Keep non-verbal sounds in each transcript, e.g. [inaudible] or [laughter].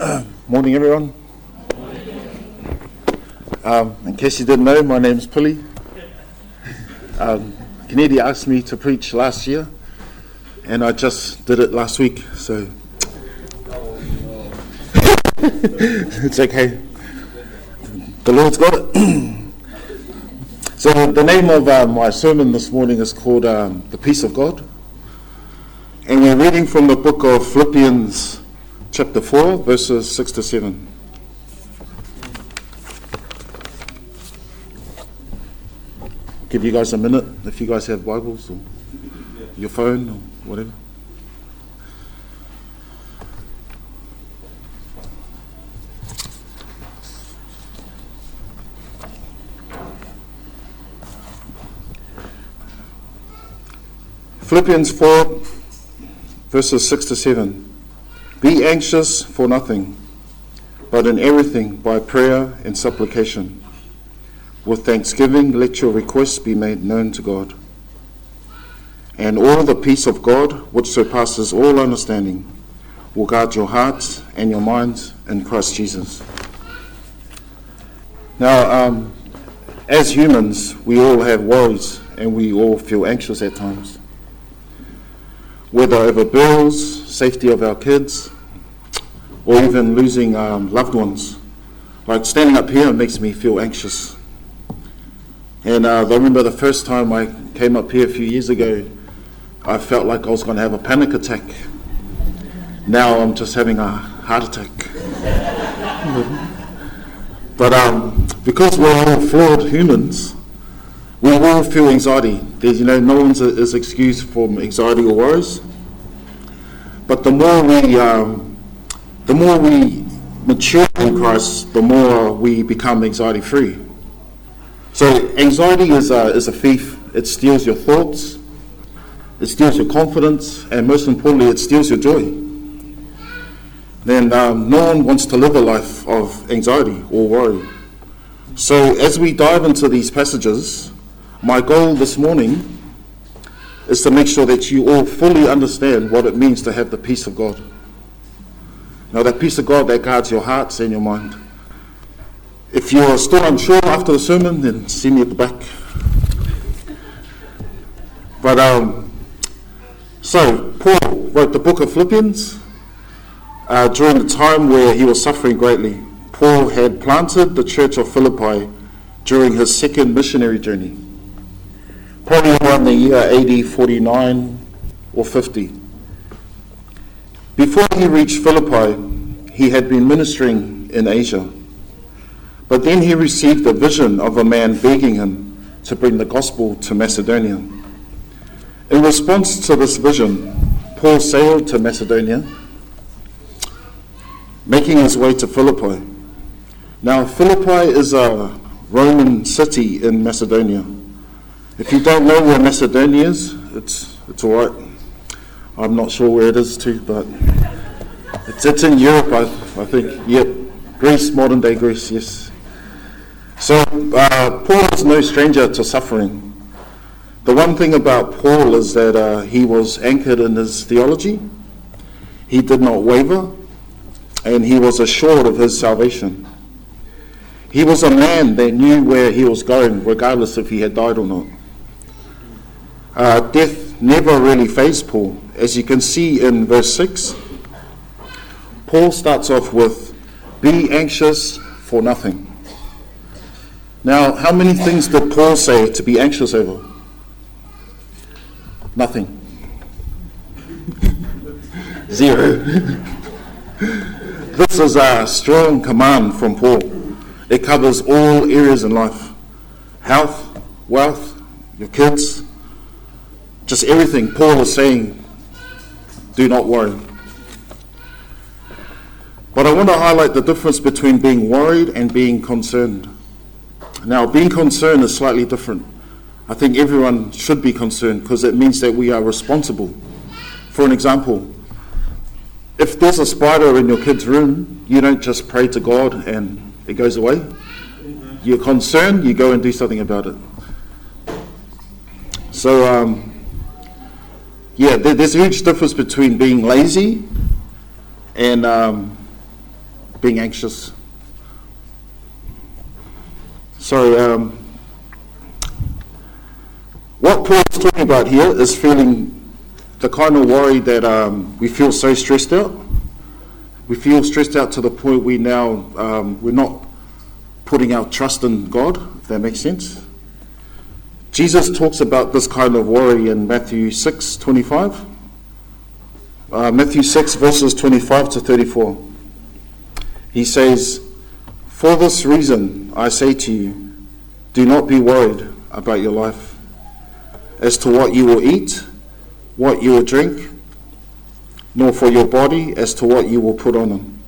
[clears throat] Morning, everyone. Um, in case you didn't know, my name's Pili. Um, Kennedy asked me to preach last year, and I just did it last week, so [laughs] it's okay. The Lord's got it. [clears throat] so, the name of uh, my sermon this morning is called um, The Peace of God, and we're reading from the book of Philippians chapter 4, verses 6 to 7. Give you guys a minute if you guys have Bibles or your phone or whatever. Philippians 4, verses 6 to 7. Be anxious for nothing, but in everything by prayer and supplication. With thanksgiving, let your requests be made known to God. And all the peace of God, which surpasses all understanding, will guard your hearts and your minds in Christ Jesus. Now, um, as humans, we all have worries and we all feel anxious at times whether over bills, safety of our kids, or even losing um, loved ones. Like standing up here makes me feel anxious. And uh, I remember the first time I came up here a few years ago, I felt like I was going to have a panic attack. Now I'm just having a heart attack. [laughs] but um, because we're all flawed humans, we all feel anxiety. There's, you know, no one's is excused from anxiety or worries. But the more we, um, the more we mature in Christ, the more we become anxiety free. So anxiety is a, is a thief. It steals your thoughts, it steals your confidence, and most importantly, it steals your joy. Then um, no one wants to live a life of anxiety or worry. So as we dive into these passages, my goal this morning is to make sure that you all fully understand what it means to have the peace of God. Now, that peace of God that guards your hearts and your mind. If you're still unsure after the sermon, then see me at the back. But, um, so, Paul wrote the book of Philippians uh, during the time where he was suffering greatly. Paul had planted the church of Philippi during his second missionary journey probably around the year AD 49 or 50. Before he reached Philippi, he had been ministering in Asia. But then he received a vision of a man begging him to bring the gospel to Macedonia. In response to this vision, Paul sailed to Macedonia, making his way to Philippi. Now, Philippi is a Roman city in Macedonia. If you don't know where Macedonia is, it's, it's all right. I'm not sure where it is too, but it's, it's in Europe, I, I think. Yep, Greece, modern day Greece, yes. So uh, Paul is no stranger to suffering. The one thing about Paul is that uh, he was anchored in his theology, he did not waver, and he was assured of his salvation. He was a man that knew where he was going, regardless if he had died or not uh, death never really faced Paul. As you can see in verse 6, Paul starts off with, Be anxious for nothing. Now, how many things did Paul say to be anxious over? Nothing. [laughs] Zero. [laughs] this is a strong command from Paul. It covers all areas in life health, wealth, your kids, just everything Paul is saying, do not worry. But I want to highlight the difference between being worried and being concerned. Now, being concerned is slightly different. I think everyone should be concerned because it means that we are responsible. For an example, if there's a spider in your kid's room, you don't just pray to God and it goes away. You're concerned, you go and do something about it. So, um, yeah, there's a huge difference between being lazy and um, being anxious. So, um, what Paul's talking about here is feeling the kind of worry that um, we feel so stressed out. We feel stressed out to the point we now um, we're not putting our trust in God. If that makes sense. Jesus talks about this kind of worry in Matthew six twenty five. Uh, Matthew six verses twenty five to thirty four. He says, "For this reason I say to you, do not be worried about your life, as to what you will eat." what you will drink, nor for your body as to what you will put on them.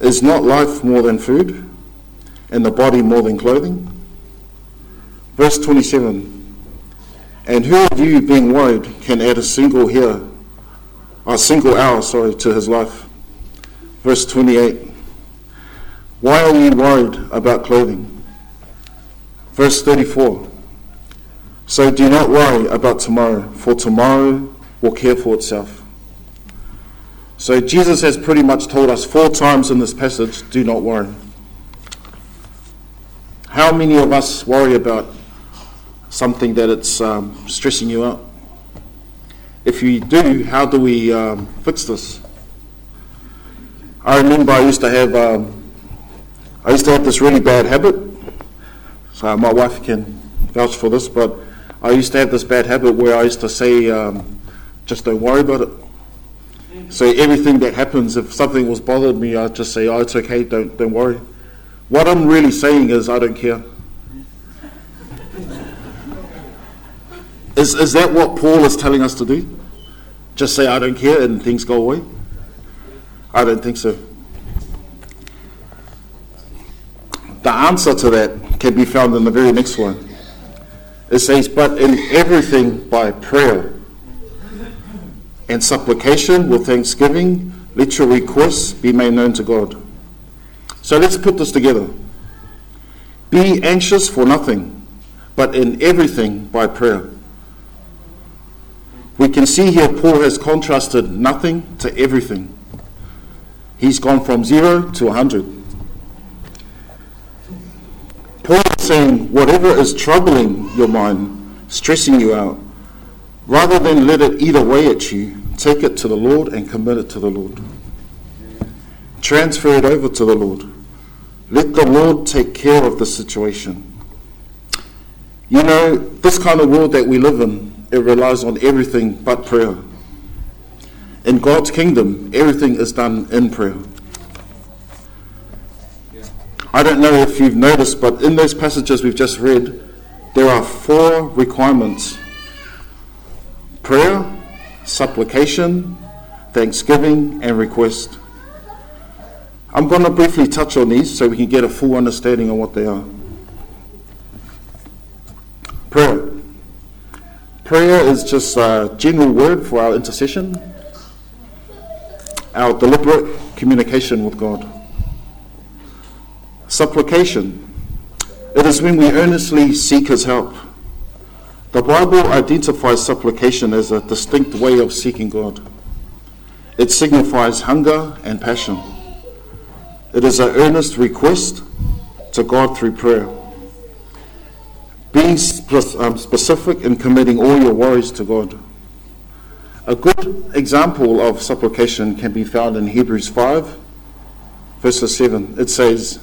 Is not life more than food, and the body more than clothing? Verse 27 And who of you, being worried, can add a single hair, a single hour, sorry, to his life? Verse 28 Why are you worried about clothing? Verse 34 so do not worry about tomorrow, for tomorrow will care for itself. So Jesus has pretty much told us four times in this passage do not worry. How many of us worry about something that it's um, stressing you out? If you do, how do we um, fix this? I remember I used to have um, I used to have this really bad habit. So my wife can vouch for this, but I used to have this bad habit where I used to say, um, just don't worry about it. So everything that happens, if something was bothered me, I'd just say, oh, it's okay, don't, don't worry. What I'm really saying is, I don't care. Is, is that what Paul is telling us to do? Just say, I don't care, and things go away? I don't think so. The answer to that can be found in the very next one. It says, But in everything by prayer and supplication with thanksgiving, let your requests be made known to God. So let's put this together. Be anxious for nothing, but in everything by prayer. We can see here Paul has contrasted nothing to everything. He's gone from zero to a 100. Paul is saying, whatever is troubling your mind, stressing you out, rather than let it eat away at you, take it to the Lord and commit it to the Lord. Transfer it over to the Lord. Let the Lord take care of the situation. You know, this kind of world that we live in, it relies on everything but prayer. In God's kingdom, everything is done in prayer. I don't know if you've noticed, but in those passages we've just read, there are four requirements prayer, supplication, thanksgiving, and request. I'm going to briefly touch on these so we can get a full understanding of what they are. Prayer. Prayer is just a general word for our intercession, our deliberate communication with God. Supplication. It is when we earnestly seek His help. The Bible identifies supplication as a distinct way of seeking God. It signifies hunger and passion. It is an earnest request to God through prayer. Being um, specific in committing all your worries to God. A good example of supplication can be found in Hebrews 5, verses 7. It says,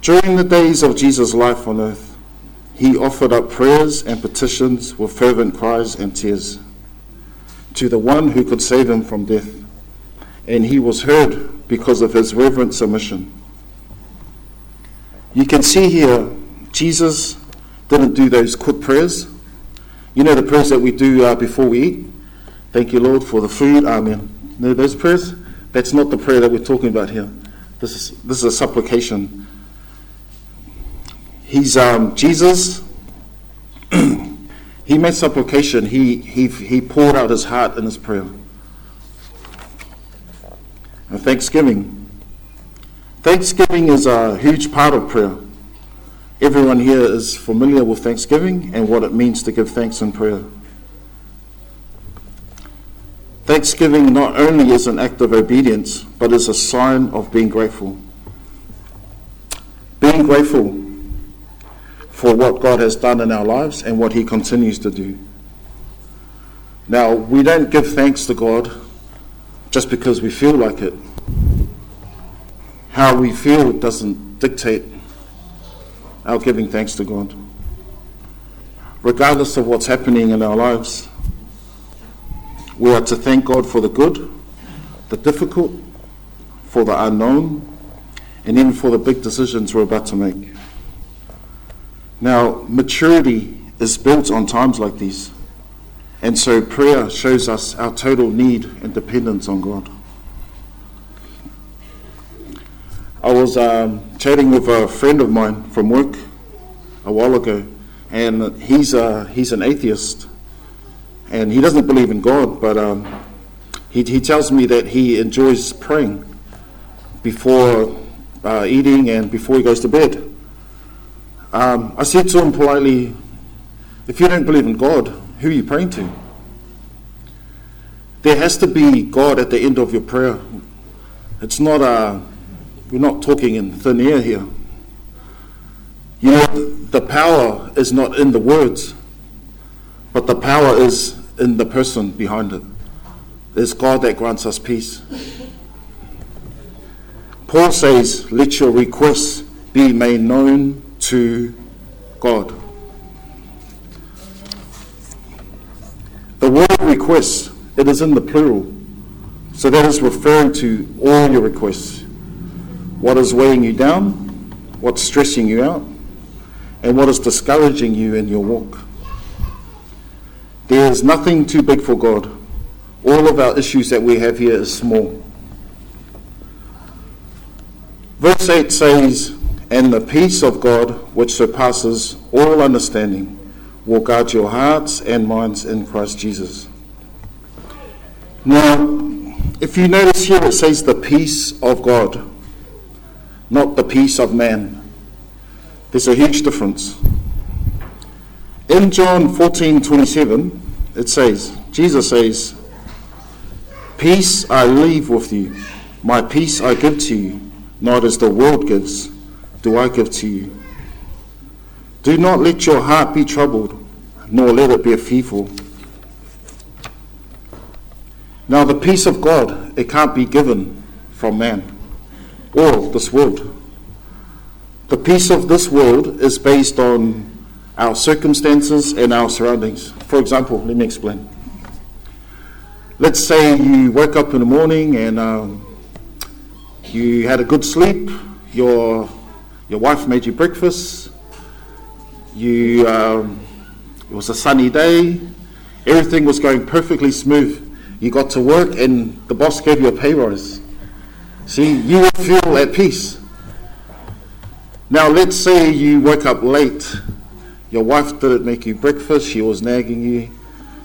during the days of Jesus' life on earth, he offered up prayers and petitions with fervent cries and tears to the one who could save him from death, and he was heard because of his reverent submission. You can see here, Jesus didn't do those quick prayers. You know the prayers that we do uh, before we eat? Thank you, Lord, for the food. Amen. You know those prayers? That's not the prayer that we're talking about here. This is, this is a supplication he's um, Jesus. [clears throat] he made supplication. He, he, he poured out his heart in his prayer. And thanksgiving. Thanksgiving is a huge part of prayer. Everyone here is familiar with Thanksgiving and what it means to give thanks in prayer. Thanksgiving not only is an act of obedience, but is a sign of being grateful. Being grateful for what God has done in our lives and what He continues to do. Now, we don't give thanks to God just because we feel like it. How we feel doesn't dictate our giving thanks to God. Regardless of what's happening in our lives, we are to thank God for the good, the difficult, for the unknown, and even for the big decisions we're about to make. Now, maturity is built on times like these. And so prayer shows us our total need and dependence on God. I was um, chatting with a friend of mine from work a while ago, and he's, a, he's an atheist. And he doesn't believe in God, but um, he, he tells me that he enjoys praying before uh, eating and before he goes to bed. Um, I said to him politely, if you don't believe in God, who are you praying to? There has to be God at the end of your prayer. It's not a, we're not talking in thin air here. You know, the power is not in the words, but the power is in the person behind it. It's God that grants us peace. Paul says, Let your requests be made known to God. The word request, it is in the plural. So that is referring to all your requests. What is weighing you down, what's stressing you out, and what is discouraging you in your walk. There is nothing too big for God. All of our issues that we have here is small. Verse 8 says, And the peace of God, which surpasses all understanding, will guard your hearts and minds in Christ Jesus. Now, if you notice here, it says the peace of God, not the peace of man. There's a huge difference. In John 14 27, it says, Jesus says, Peace I leave with you, my peace I give to you, not as the world gives, do I give to you. Do not let your heart be troubled, nor let it be fearful. Now, the peace of God, it can't be given from man or this world. The peace of this world is based on our circumstances and our surroundings. For example, let me explain. Let's say you wake up in the morning and um, you had a good sleep, your, your wife made you breakfast, you, um, it was a sunny day, everything was going perfectly smooth. You got to work and the boss gave you a pay rise. See, you will feel at peace. Now, let's say you woke up late. Your wife didn't make you breakfast, she was nagging you,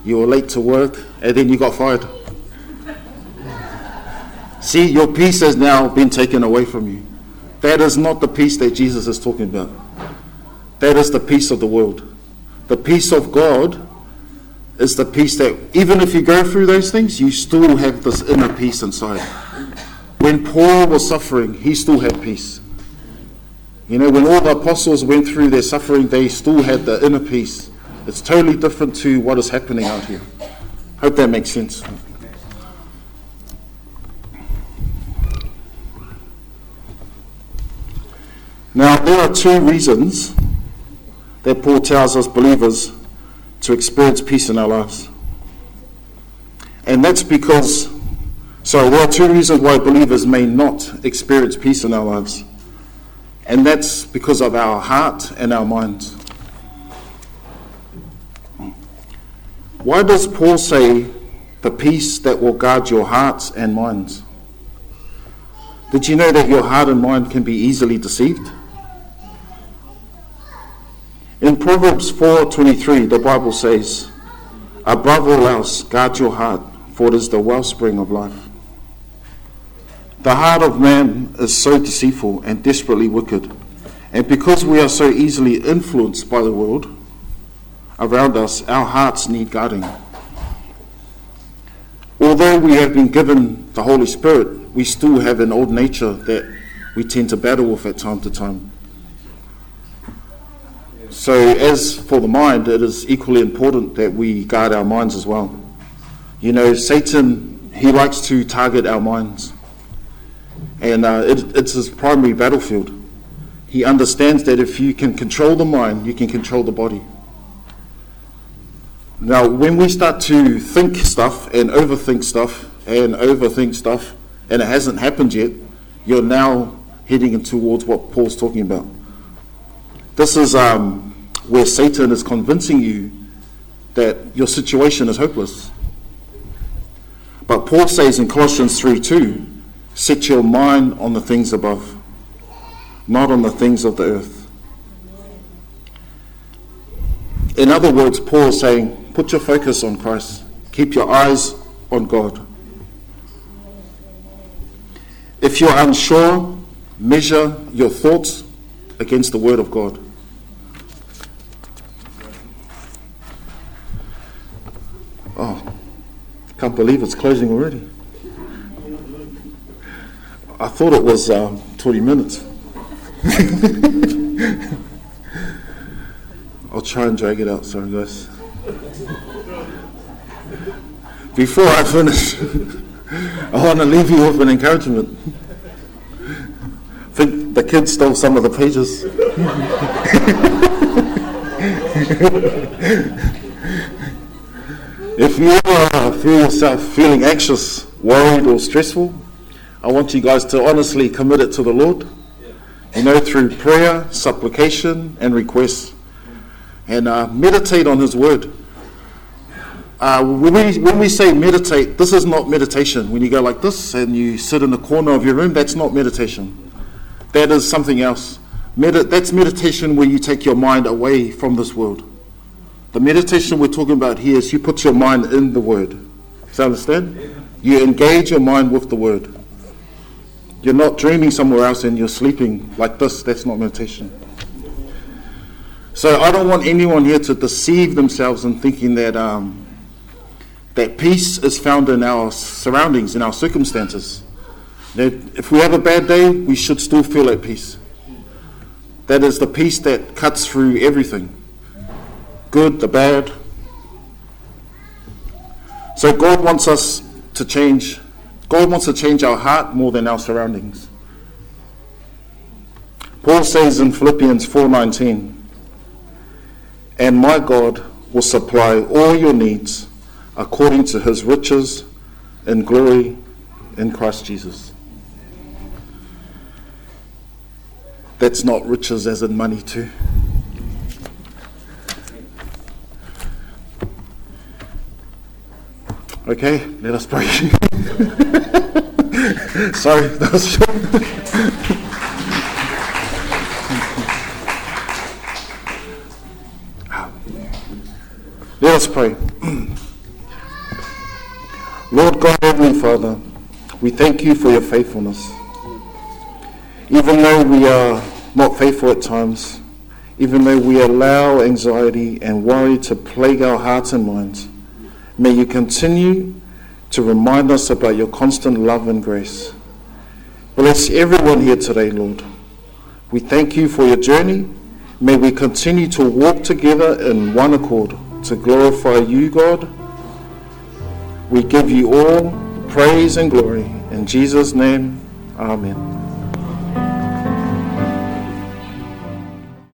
you were late to work, and then you got fired. See, your peace has now been taken away from you. That is not the peace that Jesus is talking about. That is the peace of the world. The peace of God is the peace that, even if you go through those things, you still have this inner peace inside. When Paul was suffering, he still had peace. You know, when all the apostles went through their suffering, they still had the inner peace. It's totally different to what is happening out here. Hope that makes sense. Now, there are two reasons that Paul tells us believers to experience peace in our lives. And that's because, so there are two reasons why believers may not experience peace in our lives. And that's because of our heart and our minds. Why does Paul say the peace that will guard your hearts and minds? Did you know that your heart and mind can be easily deceived? In Proverbs 4:23, the Bible says, "Above all else, guard your heart, for it is the wellspring of life." The heart of man is so deceitful and desperately wicked, and because we are so easily influenced by the world around us, our hearts need guarding. Although we have been given the Holy Spirit, we still have an old nature that we tend to battle with at time to time. So, as for the mind, it is equally important that we guard our minds as well. You know, Satan, he likes to target our minds, and uh, it, it's his primary battlefield. He understands that if you can control the mind, you can control the body. Now, when we start to think stuff and overthink stuff and overthink stuff, and it hasn't happened yet, you're now heading towards what Paul's talking about. This is um, where Satan is convincing you that your situation is hopeless. But Paul says in Colossians 3 2, set your mind on the things above, not on the things of the earth. In other words, Paul is saying, put your focus on Christ, keep your eyes on God. If you're unsure, measure your thoughts against the Word of God. Oh, can't believe it's closing already. I thought it was um, 20 minutes. [laughs] I'll try and drag it out, sorry guys. Before I finish, [laughs] I want to leave you with an encouragement think the kids stole some of the pages. [laughs] if you ever feel yourself feeling anxious, worried, or stressful, I want you guys to honestly commit it to the Lord. You know, through prayer, supplication, and request. And uh, meditate on His Word. Uh, when, we, when we say meditate, this is not meditation. When you go like this and you sit in the corner of your room, that's not meditation. That is something else. Medi- that's meditation where you take your mind away from this world. The meditation we're talking about here is you put your mind in the Word. Do you understand? You engage your mind with the Word. You're not dreaming somewhere else and you're sleeping like this. That's not meditation. So I don't want anyone here to deceive themselves in thinking that um, that peace is found in our surroundings, in our circumstances. That if we have a bad day, we should still feel at peace. That is the peace that cuts through everything good, the bad. So God wants us to change. God wants to change our heart more than our surroundings. Paul says in Philippians 4:19, "And my God will supply all your needs according to his riches and glory in Christ Jesus." That's not riches as in money, too. Okay, let us pray. [laughs] Sorry, that was short. Let us pray. Lord God, Heavenly Father, we thank you for your faithfulness. Even though we are not faithful at times, even though we allow anxiety and worry to plague our hearts and minds, may you continue to remind us about your constant love and grace. Bless everyone here today, Lord. We thank you for your journey. May we continue to walk together in one accord to glorify you, God. We give you all praise and glory. In Jesus' name, Amen.